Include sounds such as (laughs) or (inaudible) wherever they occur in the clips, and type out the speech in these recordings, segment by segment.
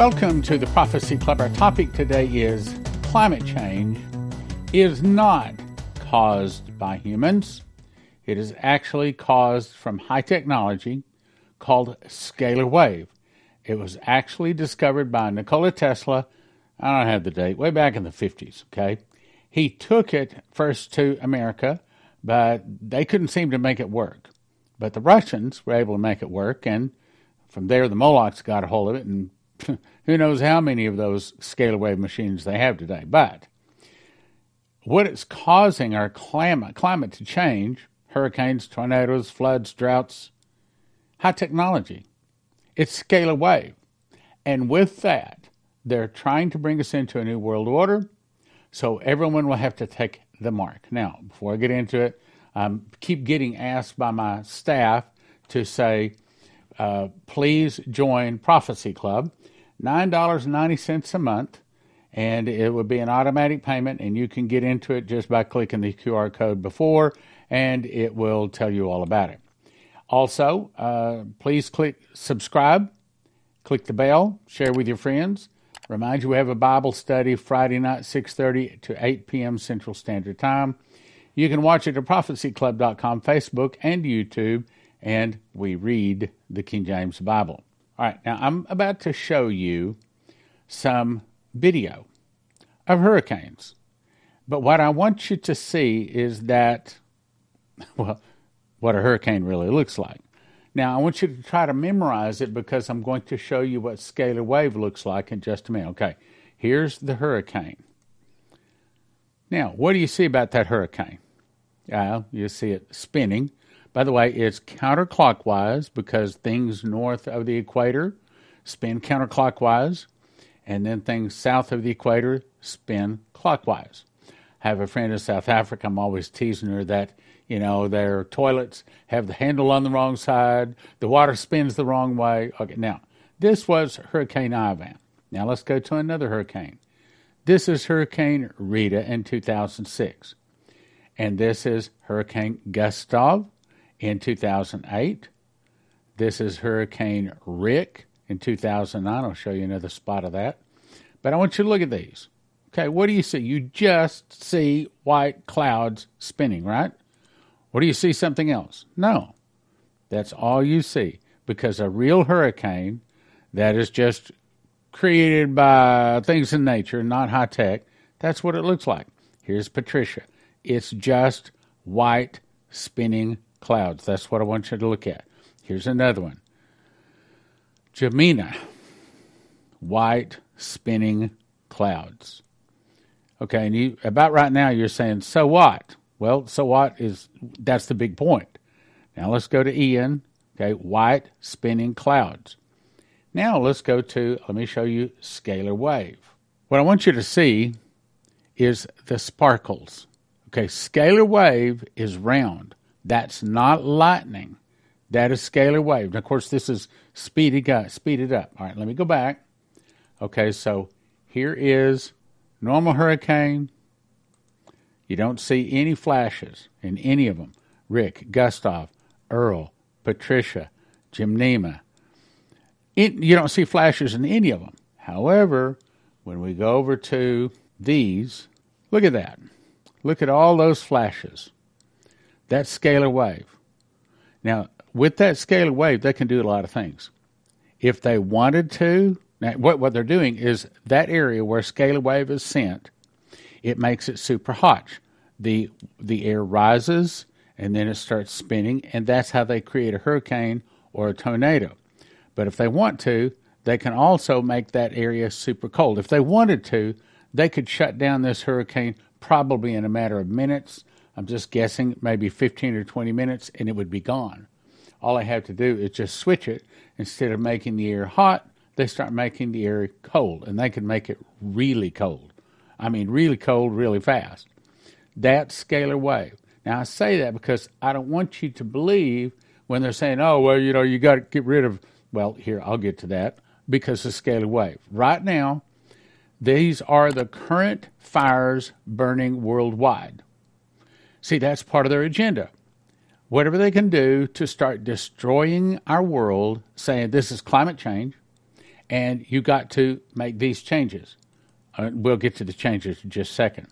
Welcome to the Prophecy Club. Our topic today is climate change is not caused by humans. It is actually caused from high technology called scalar wave. It was actually discovered by Nikola Tesla. I don't have the date, way back in the 50s, okay? He took it first to America, but they couldn't seem to make it work. But the Russians were able to make it work, and from there the Molochs got a hold of it, and (laughs) who knows how many of those scalar wave machines they have today. But what is causing our climate, climate to change hurricanes, tornadoes, floods, droughts high technology. It's scalar wave. And with that, they're trying to bring us into a new world order. So everyone will have to take the mark. Now, before I get into it, I um, keep getting asked by my staff to say, uh, please join Prophecy Club. $9.90 a month, and it would be an automatic payment, and you can get into it just by clicking the QR code before, and it will tell you all about it. Also, uh, please click subscribe, click the bell, share with your friends. Remind you we have a Bible study Friday night, 6.30 to 8 p.m. Central Standard Time. You can watch it at prophecyclub.com, Facebook, and YouTube, and we read the King James Bible. All right, now I'm about to show you some video of hurricanes. But what I want you to see is that, (laughs) well, what a hurricane really looks like. Now, I want you to try to memorize it because I'm going to show you what scalar wave looks like in just a minute. Okay, here's the hurricane. Now, what do you see about that hurricane? Well, you see it spinning by the way, it's counterclockwise because things north of the equator spin counterclockwise, and then things south of the equator spin clockwise. I have a friend in South Africa. I'm always teasing her that you know their toilets have the handle on the wrong side, the water spins the wrong way. Okay, now this was Hurricane Ivan. Now let's go to another hurricane. This is Hurricane Rita in 2006, and this is Hurricane Gustav in 2008. This is Hurricane Rick in 2009. I'll show you another spot of that. But I want you to look at these. Okay, what do you see? You just see white clouds spinning, right? What do you see something else? No. That's all you see. Because a real hurricane that is just created by things in nature, not high tech, that's what it looks like. Here's Patricia. It's just white spinning clouds. That's what I want you to look at. Here's another one Jimena, white spinning clouds. Okay, and you about right now you're saying, so what? Well, so what is that's the big point. Now let's go to Ian. Okay, white spinning clouds. Now let's go to let me show you scalar wave. What I want you to see is the sparkles. Okay, scalar wave is round. That's not lightning. That is scalar wave. And of course, this is speeded up, speeded up. All right, let me go back. Okay, so here is normal hurricane. You don't see any flashes in any of them. Rick, Gustav, Earl, Patricia, Jimena. It, you don't see flashes in any of them. However, when we go over to these, look at that. Look at all those flashes. That's scalar wave. Now, with that scalar wave, they can do a lot of things. If they wanted to, now what, what they're doing is that area where scalar wave is sent, it makes it super hot. The, the air rises and then it starts spinning, and that's how they create a hurricane or a tornado. But if they want to, they can also make that area super cold. If they wanted to, they could shut down this hurricane probably in a matter of minutes I'm just guessing, maybe 15 or 20 minutes, and it would be gone. All I have to do is just switch it. Instead of making the air hot, they start making the air cold, and they can make it really cold. I mean, really cold, really fast. That's scalar wave. Now, I say that because I don't want you to believe when they're saying, oh, well, you know, you got to get rid of, well, here, I'll get to that, because of scalar wave. Right now, these are the current fires burning worldwide. See, that's part of their agenda. Whatever they can do to start destroying our world, saying this is climate change, and you got to make these changes. Uh, we'll get to the changes in just a second.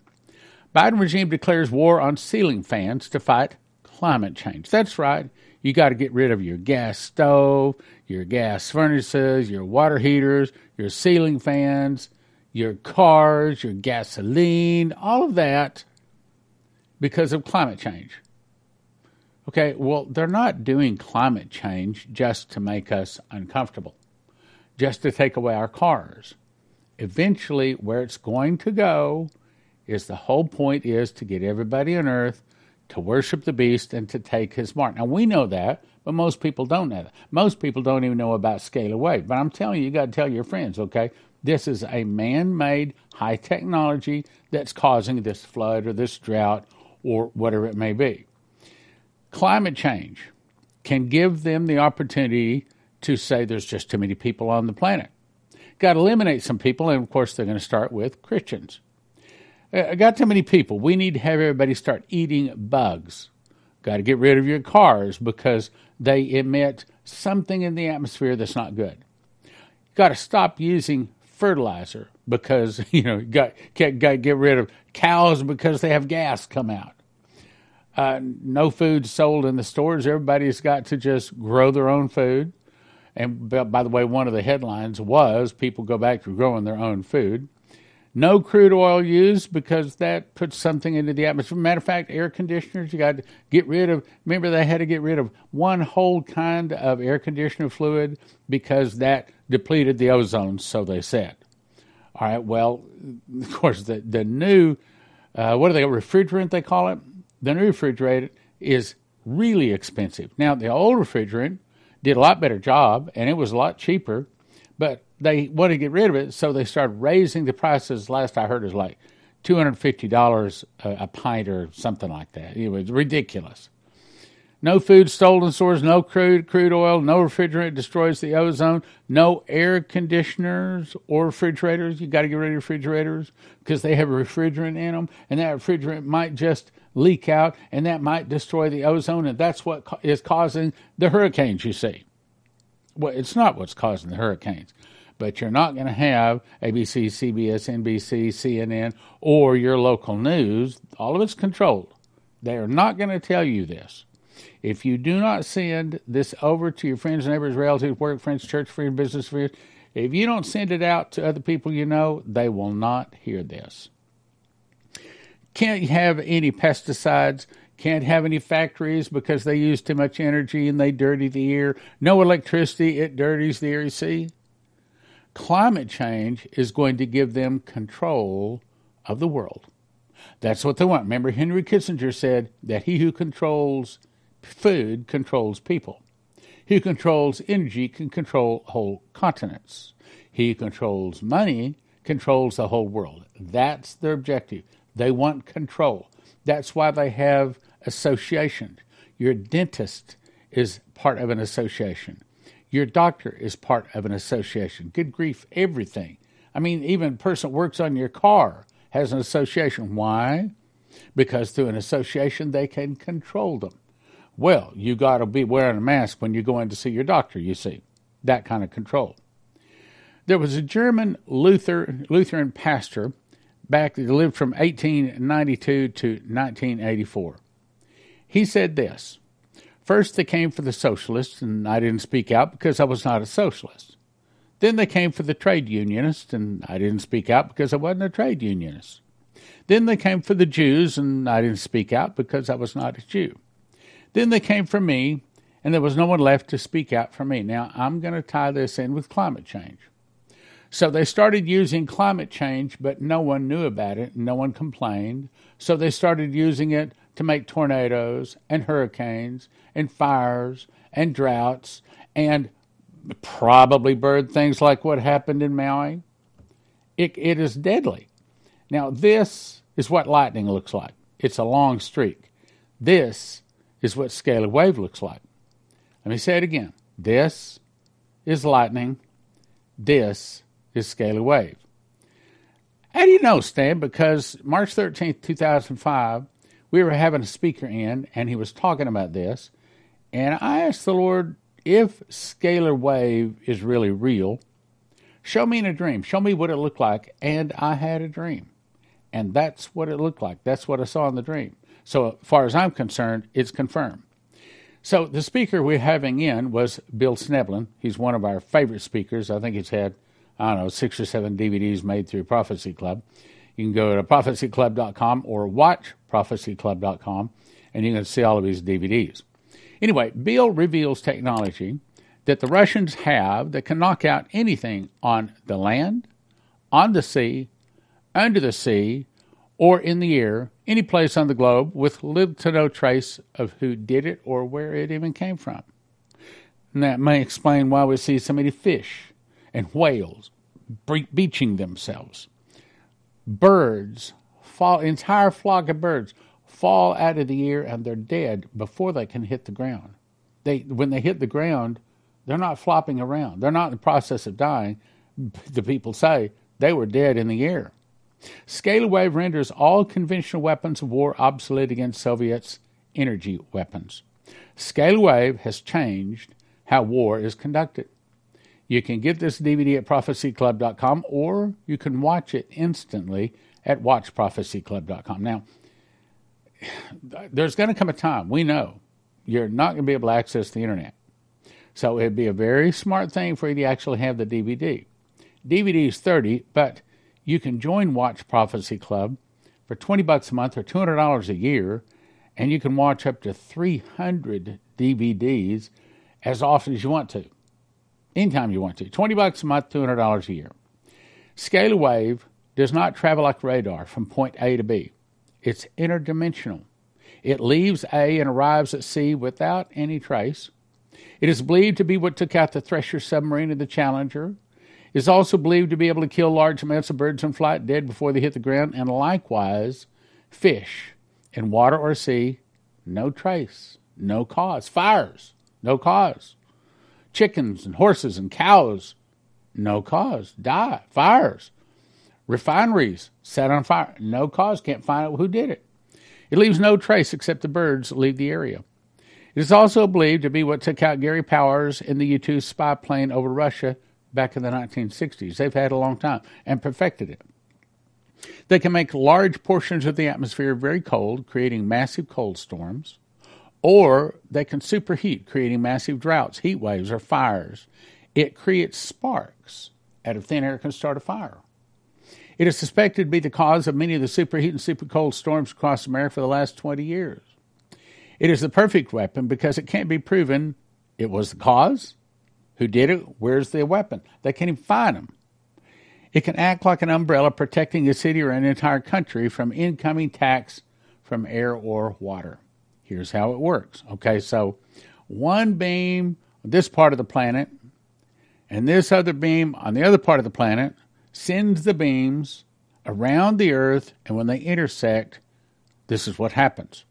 Biden regime declares war on ceiling fans to fight climate change. That's right. You got to get rid of your gas stove, your gas furnaces, your water heaters, your ceiling fans, your cars, your gasoline, all of that because of climate change. Okay, well, they're not doing climate change just to make us uncomfortable, just to take away our cars. Eventually, where it's going to go is the whole point is to get everybody on earth to worship the beast and to take his mark. Now, we know that, but most people don't know that. Most people don't even know about scalar wave. But I'm telling you, you got to tell your friends, okay? This is a man made high technology that's causing this flood or this drought or whatever it may be. Climate change can give them the opportunity to say there's just too many people on the planet. Got to eliminate some people, and of course, they're going to start with Christians. Uh, got too many people. We need to have everybody start eating bugs. Got to get rid of your cars because they emit something in the atmosphere that's not good. Got to stop using fertilizer because (laughs) you know got, got got get rid of cows because they have gas come out. Uh, no food sold in the stores. Everybody's got to just grow their own food. And by the way, one of the headlines was people go back to growing their own food. No crude oil used because that puts something into the atmosphere. Matter of fact, air conditioners, you got to get rid of. Remember, they had to get rid of one whole kind of air conditioner fluid because that depleted the ozone, so they said. All right, well, of course, the, the new, uh, what do they, refrigerant they call it? The new refrigerant is really expensive. Now, the old refrigerant did a lot better job and it was a lot cheaper, but they wanted to get rid of it, so they started raising the prices. Last I heard, is like two hundred fifty dollars a pint or something like that. It was ridiculous. No food stolen stores, no crude crude oil, no refrigerant destroys the ozone, no air conditioners or refrigerators. You got to get rid of refrigerators because they have refrigerant in them, and that refrigerant might just leak out, and that might destroy the ozone, and that's what is causing the hurricanes. You see, well, it's not what's causing the hurricanes but you're not going to have ABC, CBS, NBC, CNN, or your local news. All of it's controlled. They are not going to tell you this. If you do not send this over to your friends, neighbors, relatives, work friends, church friends, business friends, if you don't send it out to other people you know, they will not hear this. Can't have any pesticides, can't have any factories because they use too much energy and they dirty the air. No electricity, it dirties the air. You see? climate change is going to give them control of the world. That's what they want. Remember, Henry Kissinger said that he who controls food controls people. He who controls energy can control whole continents. He who controls money controls the whole world. That's their objective. They want control. That's why they have associations. Your dentist is part of an association. Your doctor is part of an association. Good grief, everything. I mean, even a person works on your car has an association. Why? Because through an association they can control them. Well, you got to be wearing a mask when you go in to see your doctor, you see. That kind of control. There was a German Luther, Lutheran pastor back that lived from 1892 to 1984. He said this First, they came for the socialists, and I didn't speak out because I was not a socialist. Then they came for the trade unionists, and I didn't speak out because I wasn't a trade unionist. Then they came for the Jews, and I didn't speak out because I was not a Jew. Then they came for me, and there was no one left to speak out for me. Now, I'm going to tie this in with climate change. So they started using climate change, but no one knew about it, no one complained. So they started using it to make tornadoes and hurricanes and fires and droughts and probably bird things like what happened in Maui. It, it is deadly. Now, this is what lightning looks like. It's a long streak. This is what scalar wave looks like. Let me say it again. This is lightning. This is scalar wave. How do you know, Stan? Because March 13th, 2005, we were having a speaker in, and he was talking about this. And I asked the Lord if scalar wave is really real, Show me in a dream. Show me what it looked like. And I had a dream. And that's what it looked like. That's what I saw in the dream. So, as far as I'm concerned, it's confirmed. So, the speaker we're having in was Bill Schnoebelen. He's one of our favorite speakers. I think he's had, I don't know, six or seven DVDs made through Prophecy Club. You can go to prophecyclub.com or watch prophecyclub.com and you can see all of his DVDs. Anyway, Bill reveals technology that the Russians have that can knock out anything on the land, on the sea, under the sea, or in the air, any place on the globe, with little to no trace of who did it or where it even came from. And that may explain why we see so many fish and whales beaching themselves. Birds fall, entire flock of birds fall out of the air and they're dead before they can hit the ground. They, when they hit the ground, they're not flopping around. They're not in the process of dying. The people say they were dead in the air. Scalar wave renders all conventional weapons of war obsolete against Soviets' energy weapons. Scalar wave has changed how war is conducted. You can get this DVD at prophecyclub.com or you can watch it instantly at watchprophecyclub.com. Now, there's going to come a time, we know, you're not going to be able to access the internet. So it'd be a very smart thing for you to actually have the DVD. DVD is 30, but you can join Watch Prophecy Club for 20 bucks a month or $200 a year, and you can watch up to 300 DVDs as often as you want to. Anytime you want to. 20 bucks a month, $200 a year. Scalar wave does not travel like radar from point A to B. It's interdimensional. It leaves A and arrives at C without any trace. It is believed to be what took out the Thresher submarine and the Challenger, is also believed to be able to kill large amounts of birds in flight dead before they hit the ground, and likewise fish in water or sea, no trace, no cause. Fires, no cause. Chickens and horses and cows, no cause, die. Fires. Refineries set on fire, no cause, can't find out who did it. It leaves no trace except the birds leave the area. It is also believed to be what took out Gary Powers in the U 2 spy plane over Russia back in the 1960s. They've had a long time and perfected it. They can make large portions of the atmosphere very cold, creating massive cold storms, or they can superheat, creating massive droughts, heat waves, or fires. It creates sparks out of thin air can start a fire. It is suspected to be the cause of many of the superheat and super cold storms across America for the last 20 years. It is the perfect weapon because it can't be proven it was the cause, who did it? Where's the weapon? They can't even find them. It can act like an umbrella protecting a city or an entire country from incoming attacks from air or water. Here's how it works. Okay, so one beam on this part of the planet and this other beam on the other part of the planet sends the beams around the earth, and when they intersect, this is what happens.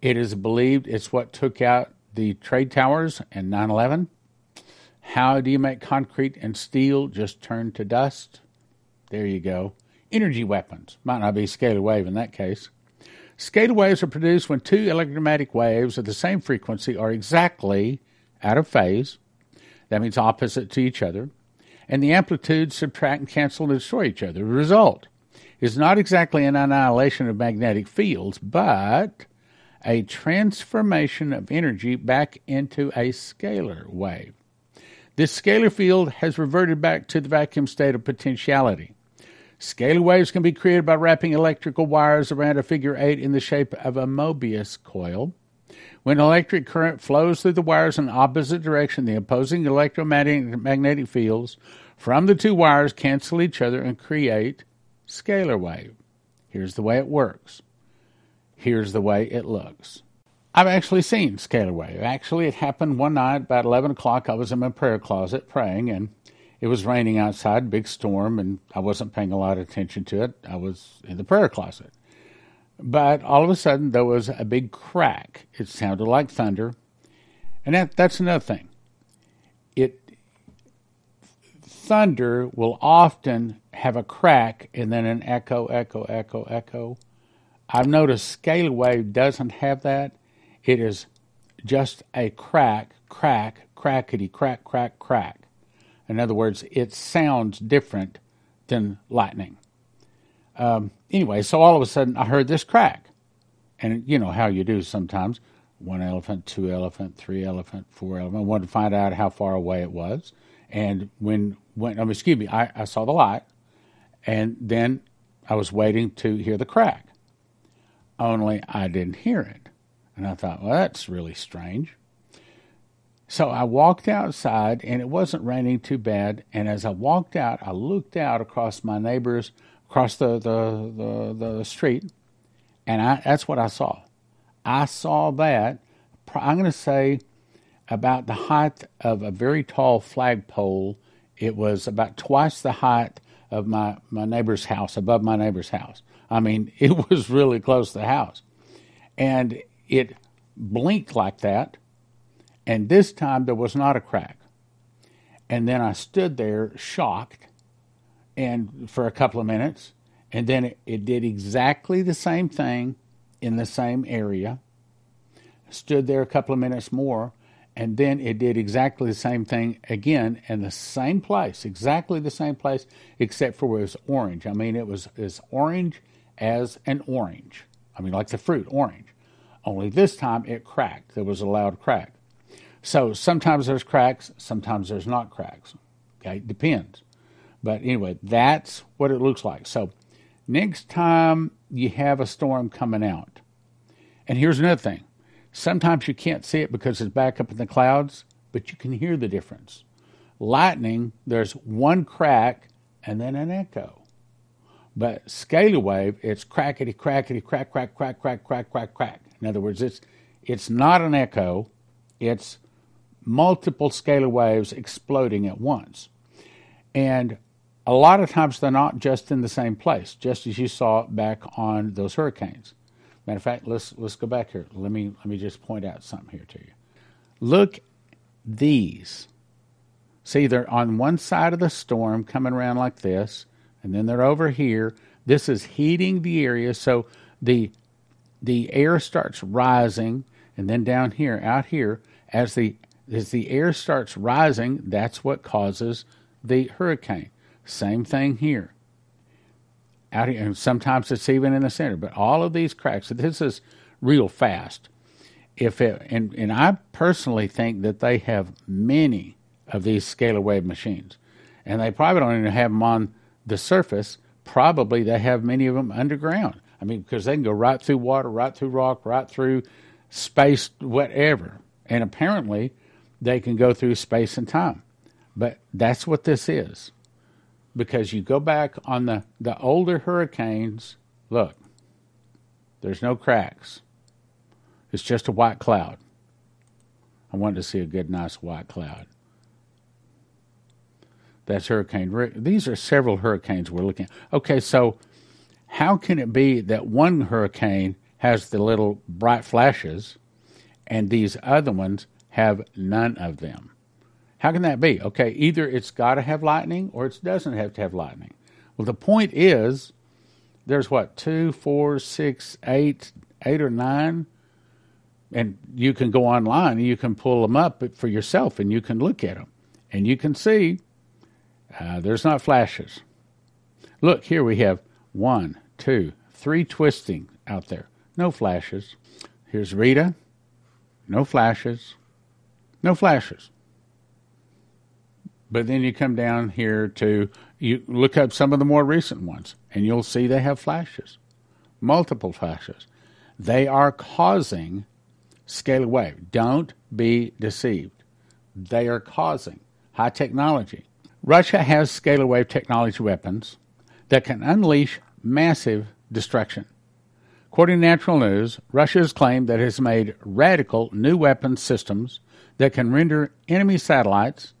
It is believed it's what took out the trade towers in 9 11. How do you make concrete and steel just turn to dust? There you go. Energy weapons. Might not be scalar wave in that case. Scalar waves are produced when two electromagnetic waves of the same frequency are exactly out of phase. That means opposite to each other. And the amplitudes subtract and cancel and destroy each other. The result is not exactly an annihilation of magnetic fields, but a transformation of energy back into a scalar wave. This scalar field has reverted back to the vacuum state of potentiality. Scalar waves can be created by wrapping electrical wires around a figure eight in the shape of a Mobius coil. When electric current flows through the wires in opposite direction, the opposing electromagnetic fields from the two wires cancel each other and create scalar wave. Here's the way it works. Here's the way it looks. I've actually seen scalar wave. Actually, it happened one night about 11 o'clock. I was in my prayer closet praying, and it was raining outside, big storm, and I wasn't paying a lot of attention to it. I was in the prayer closet. But all of a sudden, there was a big crack. It sounded like thunder. And that, that's another thing. It thunder will often have a crack and then an echo, echo, echo, echo. I've noticed scalar wave doesn't have that. It is just a crack, crack, crackety, crack, crack, crack. In other words, it sounds different than lightning. Um, anyway, so all of a sudden I heard this crack. And you know how you do sometimes one elephant, two elephant, three elephant, four elephant. I wanted to find out how far away it was. And when, when um, excuse me, I, I saw the light. And then I was waiting to hear the crack. Only I didn't hear it. And I thought, well, that's really strange. So I walked outside, and it wasn't raining too bad. And as I walked out, I looked out across my neighbors, across the the the, the street, and I, that's what I saw. I saw that. I'm going to say about the height of a very tall flagpole. It was about twice the height of my, my neighbor's house, above my neighbor's house. I mean, (laughs) it was really close to the house. And it blinked like that. And this time there was not a crack. And then I stood there shocked and for a couple of minutes. And then it, it did exactly the same thing in the same area. Stood there a couple of minutes more and then it did exactly the same thing again in the same place, exactly the same place, except for it was orange. I mean, it was as orange as an orange. I mean, like the fruit, orange. Only this time it cracked. There was a loud crack. So sometimes there's cracks, sometimes there's not cracks. Okay, depends. But anyway, that's what it looks like. So next time you have a storm coming out, and here's another thing Sometimes you can't see it because it's back up in the clouds, but you can hear the difference. Lightning, there's one crack and then an echo. But scalar wave, it's crackety, crackety, crack, crack, crack, crack, crack, crack, crack. In other words, it's it's not an echo, it's multiple scalar waves exploding at once. And a lot of times they're not just in the same place, just as you saw back on those hurricanes. Matter of fact, let's let's go back here. Let me let me just point out something here to you. Look these. See, they're on one side of the storm coming around like this, and then they're over here. This is heating the area, so the the air starts rising, and then down here, out here, as the as the air starts rising, that's what causes the hurricane. Same thing here out here, and sometimes it's even in the center. But all of these cracks, this is real fast. If it, and and I personally think that they have many of these scalar wave machines, and they probably don't even have them on the surface. Probably they have many of them underground. I mean, because they can go right through water, right through rock, right through space, whatever. And apparently, they can go through space and time. But that's what this is because you go back on the, the older hurricanes, look, there's no cracks. It's just a white cloud. I wanted to see a good, nice white cloud. That's Hurricane Rick. These are several hurricanes we're looking at. Okay, so how can it be that one hurricane has the little bright flashes and these other ones have none of them? How can that be? Okay, either it's got to have lightning or it doesn't have to have lightning. Well, the point is there's what, two, four, six, eight, eight or nine? And you can go online and you can pull them up for yourself and you can look at them. And you can see uh, there's not flashes. Look, here we have one, two, three twisting out there. No flashes. Here's Rita. No flashes. No flashes. But then you come down here to you look up some of the more recent ones, and you'll see they have flashes, multiple flashes. They are causing scalar wave. Don't be deceived. They are causing high technology. Russia has scalar wave technology weapons that can unleash massive destruction. According to Natural News, Russia has claimed that it has made radical new weapons systems that can render enemy satellites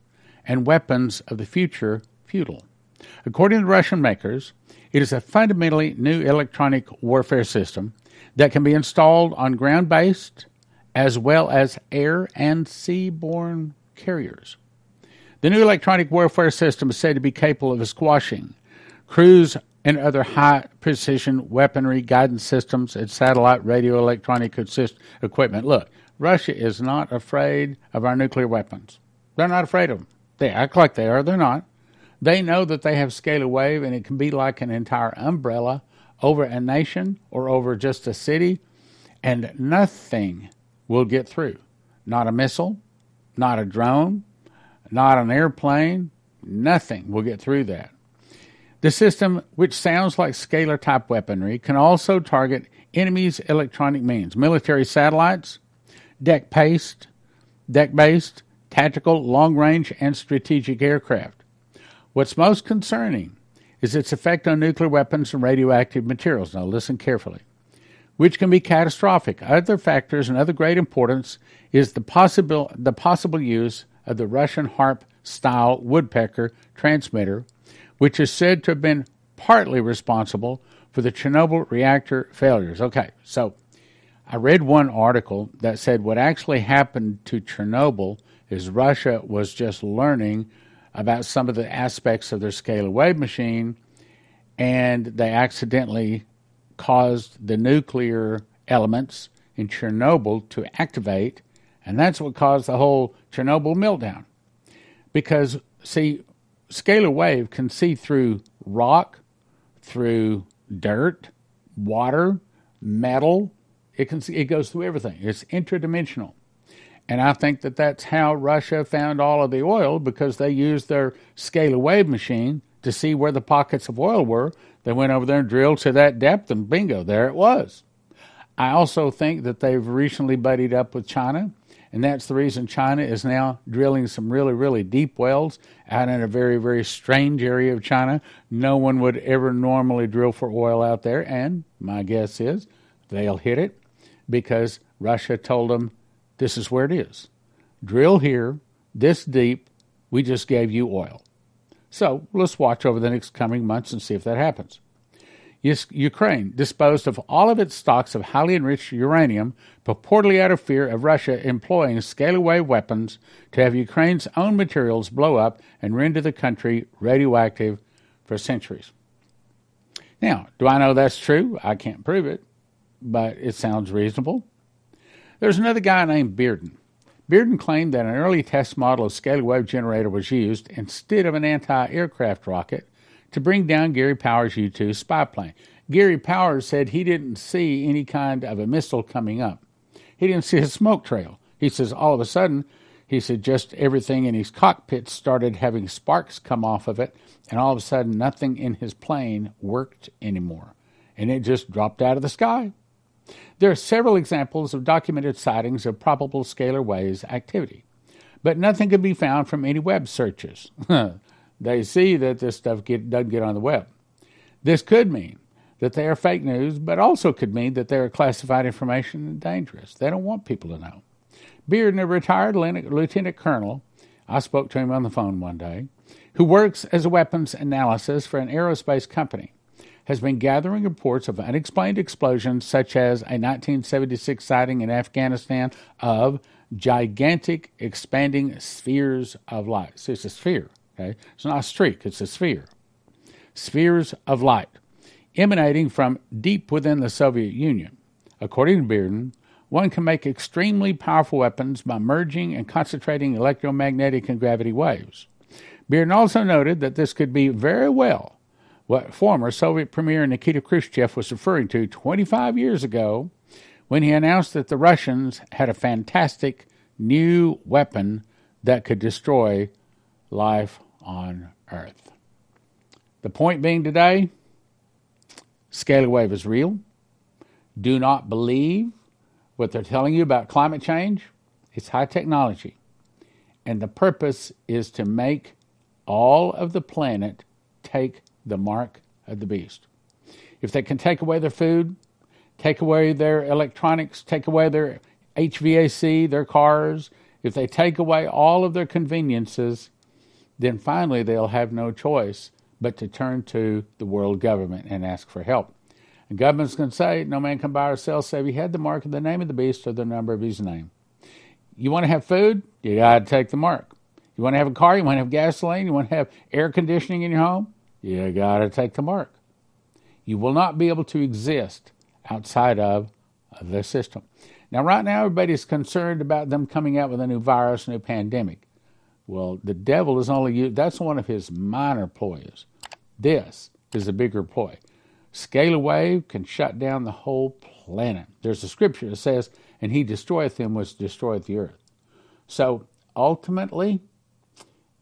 and weapons of the future futile. According to Russian makers, it is a fundamentally new electronic warfare system that can be installed on ground based as well as air and seaborne carriers. The new electronic warfare system is said to be capable of squashing cruise and other high precision weaponry guidance systems and satellite radio electronic equipment. Look, Russia is not afraid of our nuclear weapons. They're not afraid of them. They act like they are, they're not. They know that they have scalar wave and it can be like an entire umbrella over a nation or over just a city, and nothing will get through. Not a missile, not a drone, not an airplane, nothing will get through that. The system, which sounds like scalar type weaponry, can also target enemies' electronic means, military satellites, deck based, deck based, tactical, long range, and strategic aircraft. What's most concerning is its effect on nuclear weapons and radioactive materials. Now, listen carefully, which can be catastrophic. Other factors and other great importance is the possible, the possible use of the Russian HAARP style woodpecker transmitter, which is said to have been partly responsible for the Chernobyl reactor failures. Okay, so I read one article that said what actually happened to Chernobyl is Russia was just learning about some of the aspects of their scalar wave machine, and they accidentally caused the nuclear elements in Chernobyl to activate, and that's what caused the whole Chernobyl meltdown. Because, see, scalar wave can see through rock, through dirt, water, metal. It can see, it goes through everything. It's interdimensional. And I think that that's how Russia found all of the oil because they used their scalar wave machine to see where the pockets of oil were. They went over there and drilled to that depth, and bingo, there it was. I also think that they've recently buddied up with China, and that's the reason China is now drilling some really, really deep wells out in a very, very strange area of China. No one would ever normally drill for oil out there, and my guess is they'll hit it because Russia told them this is where it is. Drill here, this deep, we just gave you oil. So let's watch over the next coming months and see if that happens. Ukraine disposed of all of its stocks of highly enriched uranium, purportedly out of fear of Russia employing scalar wave weapons to have Ukraine's own materials blow up and render the country radioactive for centuries. Now, do I know that's true? I can't prove it, but it sounds reasonable. There's another guy named Bearden. Bearden claimed that an early test model of scalar wave generator was used instead of an anti aircraft rocket to bring down Gary Powers' U 2 spy plane. Gary Powers said he didn't see any kind of a missile coming up. He didn't see a smoke trail. He says all of a sudden, he said just everything in his cockpit started having sparks come off of it, and all of a sudden, nothing in his plane worked anymore. And it just dropped out of the sky. There are several examples of documented sightings of probable scalar waves activity, but nothing can be found from any web searches. (laughs) they see that this stuff get, doesn't get on the web. This could mean that they are fake news, but also could mean that they are classified information and dangerous. They don't want people to know. Bearden, a retired lieutenant colonel, I spoke to him on the phone one day, who works as a weapons analysis for an aerospace company has been gathering reports of unexplained explosions, such as a 1976 sighting in Afghanistan of gigantic expanding spheres of light. So it's a sphere, okay? It's not a streak, it's a sphere. Spheres of light emanating from deep within the Soviet Union. According to Bearden, one can make extremely powerful weapons by merging and concentrating electromagnetic and gravity waves. Bearden also noted that this could be very well what former Soviet Premier Nikita Khrushchev was referring to 25 years ago when he announced that the Russians had a fantastic new weapon that could destroy life on Earth. The point being today, scalar wave is real. Do not believe what they're telling you about climate change. It's high technology. And the purpose is to make all of the planet take the mark of the beast. If they can take away their food, take away their electronics, take away their HVAC, their cars, if they take away all of their conveniences, then finally they'll have no choice but to turn to the world government and ask for help. And government's to say, No man can buy or sell save he had the mark of the name of the beast or the number of his name. You want to have food? You got to take the mark. You want to have a car? You want to have gasoline? You want to have air conditioning in your home? You got to take the mark. You will not be able to exist outside of the system. Now, right now, everybody's concerned about them coming out with a new virus, new pandemic. Well, the devil is only that's one of his minor ploys. This is a bigger ploy. Scalar wave can shut down the whole planet. There's a scripture that says, and he destroyeth them which destroyeth the earth. So ultimately,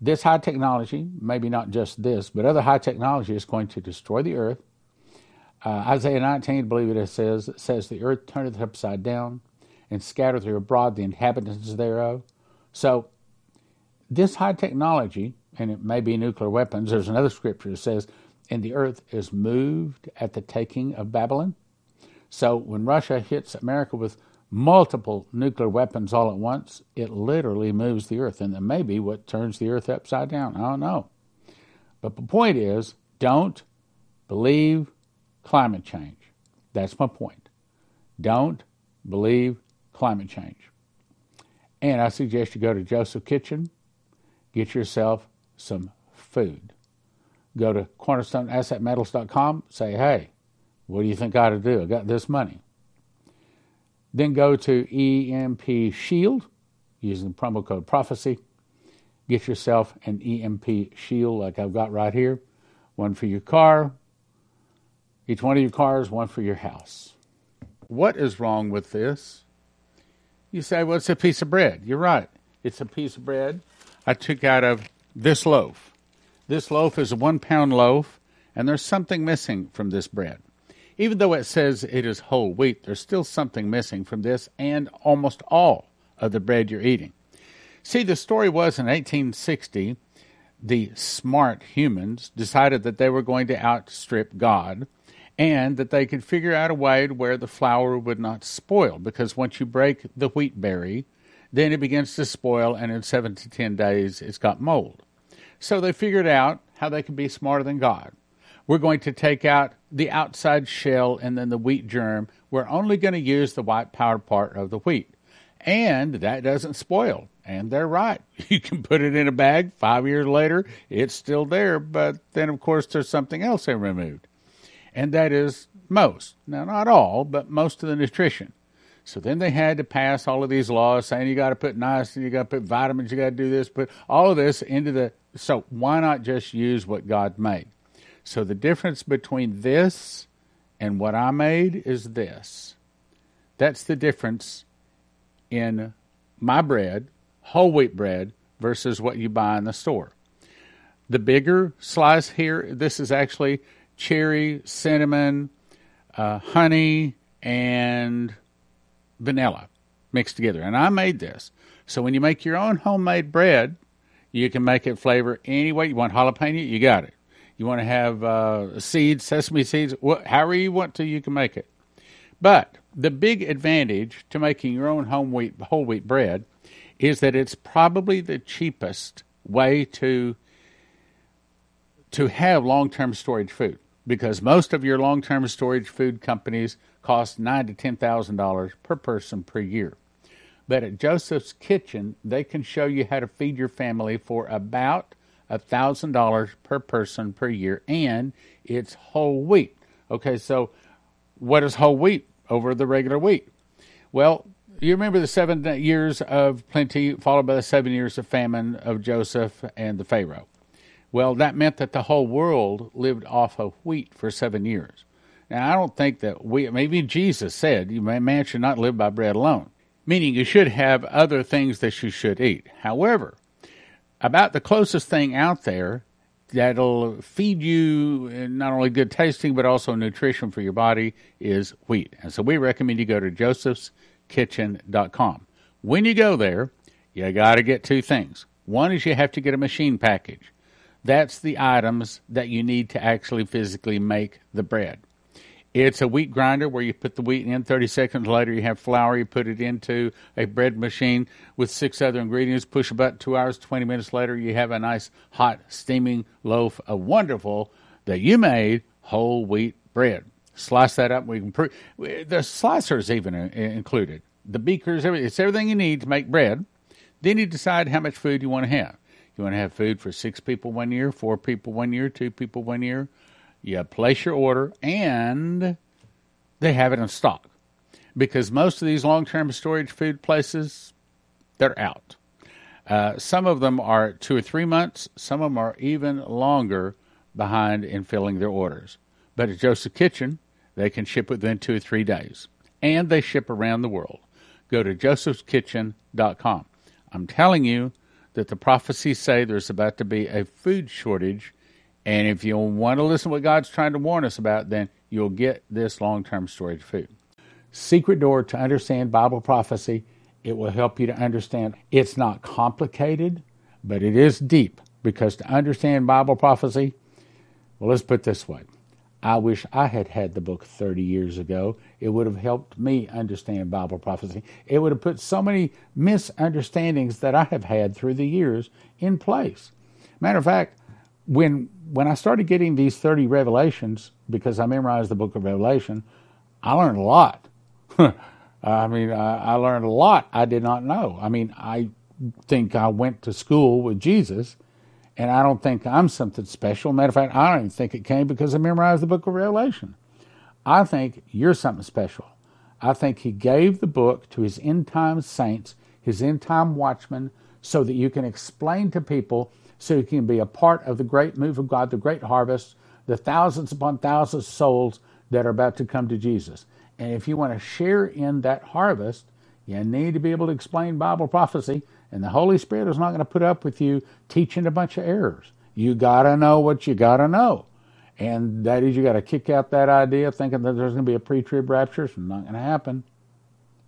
this high technology, maybe not just this, but other high technology is going to destroy the earth. Uh, Isaiah 19, I believe it says, it says, The earth turneth upside down and scattereth abroad the inhabitants thereof. So, this high technology, and it may be nuclear weapons, there's another scripture that says, And the earth is moved at the taking of Babylon. So, when Russia hits America with multiple nuclear weapons all at once, it literally moves the earth. And that may be what turns the earth upside down. I don't know. But the point is don't believe climate change. That's my point. Don't believe climate change. And I suggest you go to Joseph Kitchen, get yourself some food. Go to cornerstoneassetmetals.com, say, hey, what do you think I ought to do? I got this money. Then go to EMP Shield using the promo code Prophecy. Get yourself an EMP Shield like I've got right here. One for your car, each one of your cars, one for your house. What is wrong with this? You say, well, it's a piece of bread. You're right. It's a piece of bread I took out of this loaf. This loaf is a one pound loaf, and there's something missing from this bread. Even though it says it is whole wheat, there's still something missing from this and almost all of the bread you're eating. See, the story was in 1860, the smart humans decided that they were going to outstrip God and that they could figure out a way where the flour would not spoil because once you break the wheat berry, then it begins to spoil and in seven to ten days it's got mold. So they figured out how they could be smarter than God. We're going to take out the outside shell and then the wheat germ. We're only going to use the white powder part of the wheat. And that doesn't spoil. And they're right. (laughs) You can put it in a bag. Five years later, it's still there. But then, of course, there's something else they removed. And that is most. Now, not all, but most of the nutrition. So then they had to pass all of these laws saying you got to put niacin, you got to put vitamins, you got to do this, put all of this into the. So why not just use what God made? So the difference between this and what I made is this. That's the difference in my bread, whole wheat bread, versus what you buy in the store. The bigger slice here, this is actually cherry, cinnamon, uh, honey, and vanilla mixed together. And I made this. So when you make your own homemade bread, you can make it flavor any way you want. Jalapeno, you got it. You want to have uh, seeds, sesame seeds, however you want to, you can make it. But the big advantage to making your own home wheat, whole wheat bread is that it's probably the cheapest way to to have long-term storage food because most of your long-term storage food companies cost nine to ten thousand dollars per person per year. But at Joseph's Kitchen, they can show you how to feed your family for about a $1,000 per person per year, and it's whole wheat. Okay, so what is whole wheat over the regular wheat? Well, you remember the seven years of plenty, followed by the seven years of famine of Joseph and the Pharaoh. Well, that meant that the whole world lived off of wheat for seven years. Now, I don't think that we, maybe Jesus said, you man should not live by bread alone, meaning you should have other things that you should eat. However, about the closest thing out there that'll feed you not only good tasting but also nutrition for your body is wheat. And so we recommend you go to josephskitchen.com. When you go there, you got to get two things. One is you have to get a machine package. That's the items that you need to actually physically make the bread. It's a wheat grinder where you put the wheat in. 30 seconds later, you have flour. You put it into a bread machine with six other ingredients. Push a button. Two hours, 20 minutes later, you have a nice, hot, steaming loaf of wonderful that you made whole wheat bread. Slice that up. We can pre- the slicers even included. The beakers. It's everything you need to make bread. Then you decide how much food you want to have. You want to have food for six people one year, four people one year, two people one year you place your order, and they have it in stock. Because most of these long term storage food places, they're out. Uh, some of them are two or three months, some of them are even longer behind in filling their orders. But at Joseph Kitchen, they can ship within two or three days. And they ship around the world. Go to josephskitchen.com. I'm telling you that the prophecies say there's about to be a food shortage. And if you want to listen to what God's trying to warn us about, then you'll get this long term storage food. Secret door to understand Bible prophecy. It will help you to understand. It's not complicated, but it is deep because to understand Bible prophecy, well, let's put this way I wish I had had the book 30 years ago. It would have helped me understand Bible prophecy. It would have put so many misunderstandings that I have had through the years in place. Matter of fact, when when I started getting these 30 revelations, because I memorized the book of Revelation, I learned a lot. (laughs) I mean, I, I learned a lot I did not know. I mean, I think I went to school with Jesus and I don't think I'm something special. Matter of fact, I don't even think it came because I memorized the book of Revelation. I think you're something special. I think he gave the book to his end time saints, his end time watchmen, so that you can explain to people, so you can be a part of the great move of God, the great harvest, the thousands upon thousands of souls that are about to come to Jesus. And if you want to share in that harvest, you need to be able to explain Bible prophecy and the Holy Spirit is not going to put up with you teaching a bunch of errors. You got to know what you got to know. And that is, you got to kick out that idea thinking that there's going to be a pre trib rapture. It's not going to happen.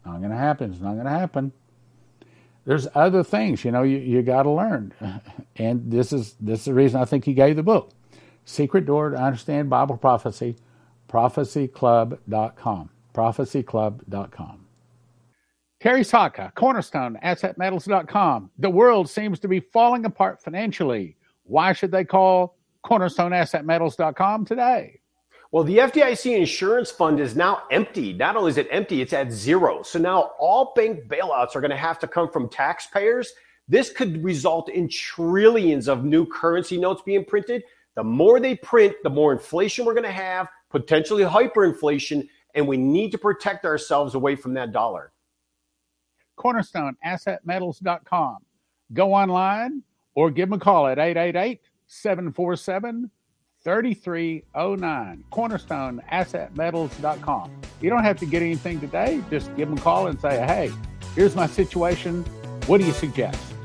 Not going to happen. It's not going to happen. There's other things, you know, you, you got to learn. (laughs) And this is, this is the reason I think he gave the book Secret Door to Understand Bible Prophecy, prophecyclub.com. Prophecyclub.com. Terry Saka, Cornerstone, AssetMetals.com. The world seems to be falling apart financially. Why should they call Cornerstone AssetMetals.com today? Well, the FDIC insurance fund is now empty. Not only is it empty, it's at zero. So now all bank bailouts are going to have to come from taxpayers. This could result in trillions of new currency notes being printed. The more they print, the more inflation we're going to have, potentially hyperinflation, and we need to protect ourselves away from that dollar cornerstoneassetmetals.com. Go online or give them a call at 888 747 3309. Cornerstoneassetmetals.com. You don't have to get anything today. Just give them a call and say, hey, here's my situation. What do you suggest?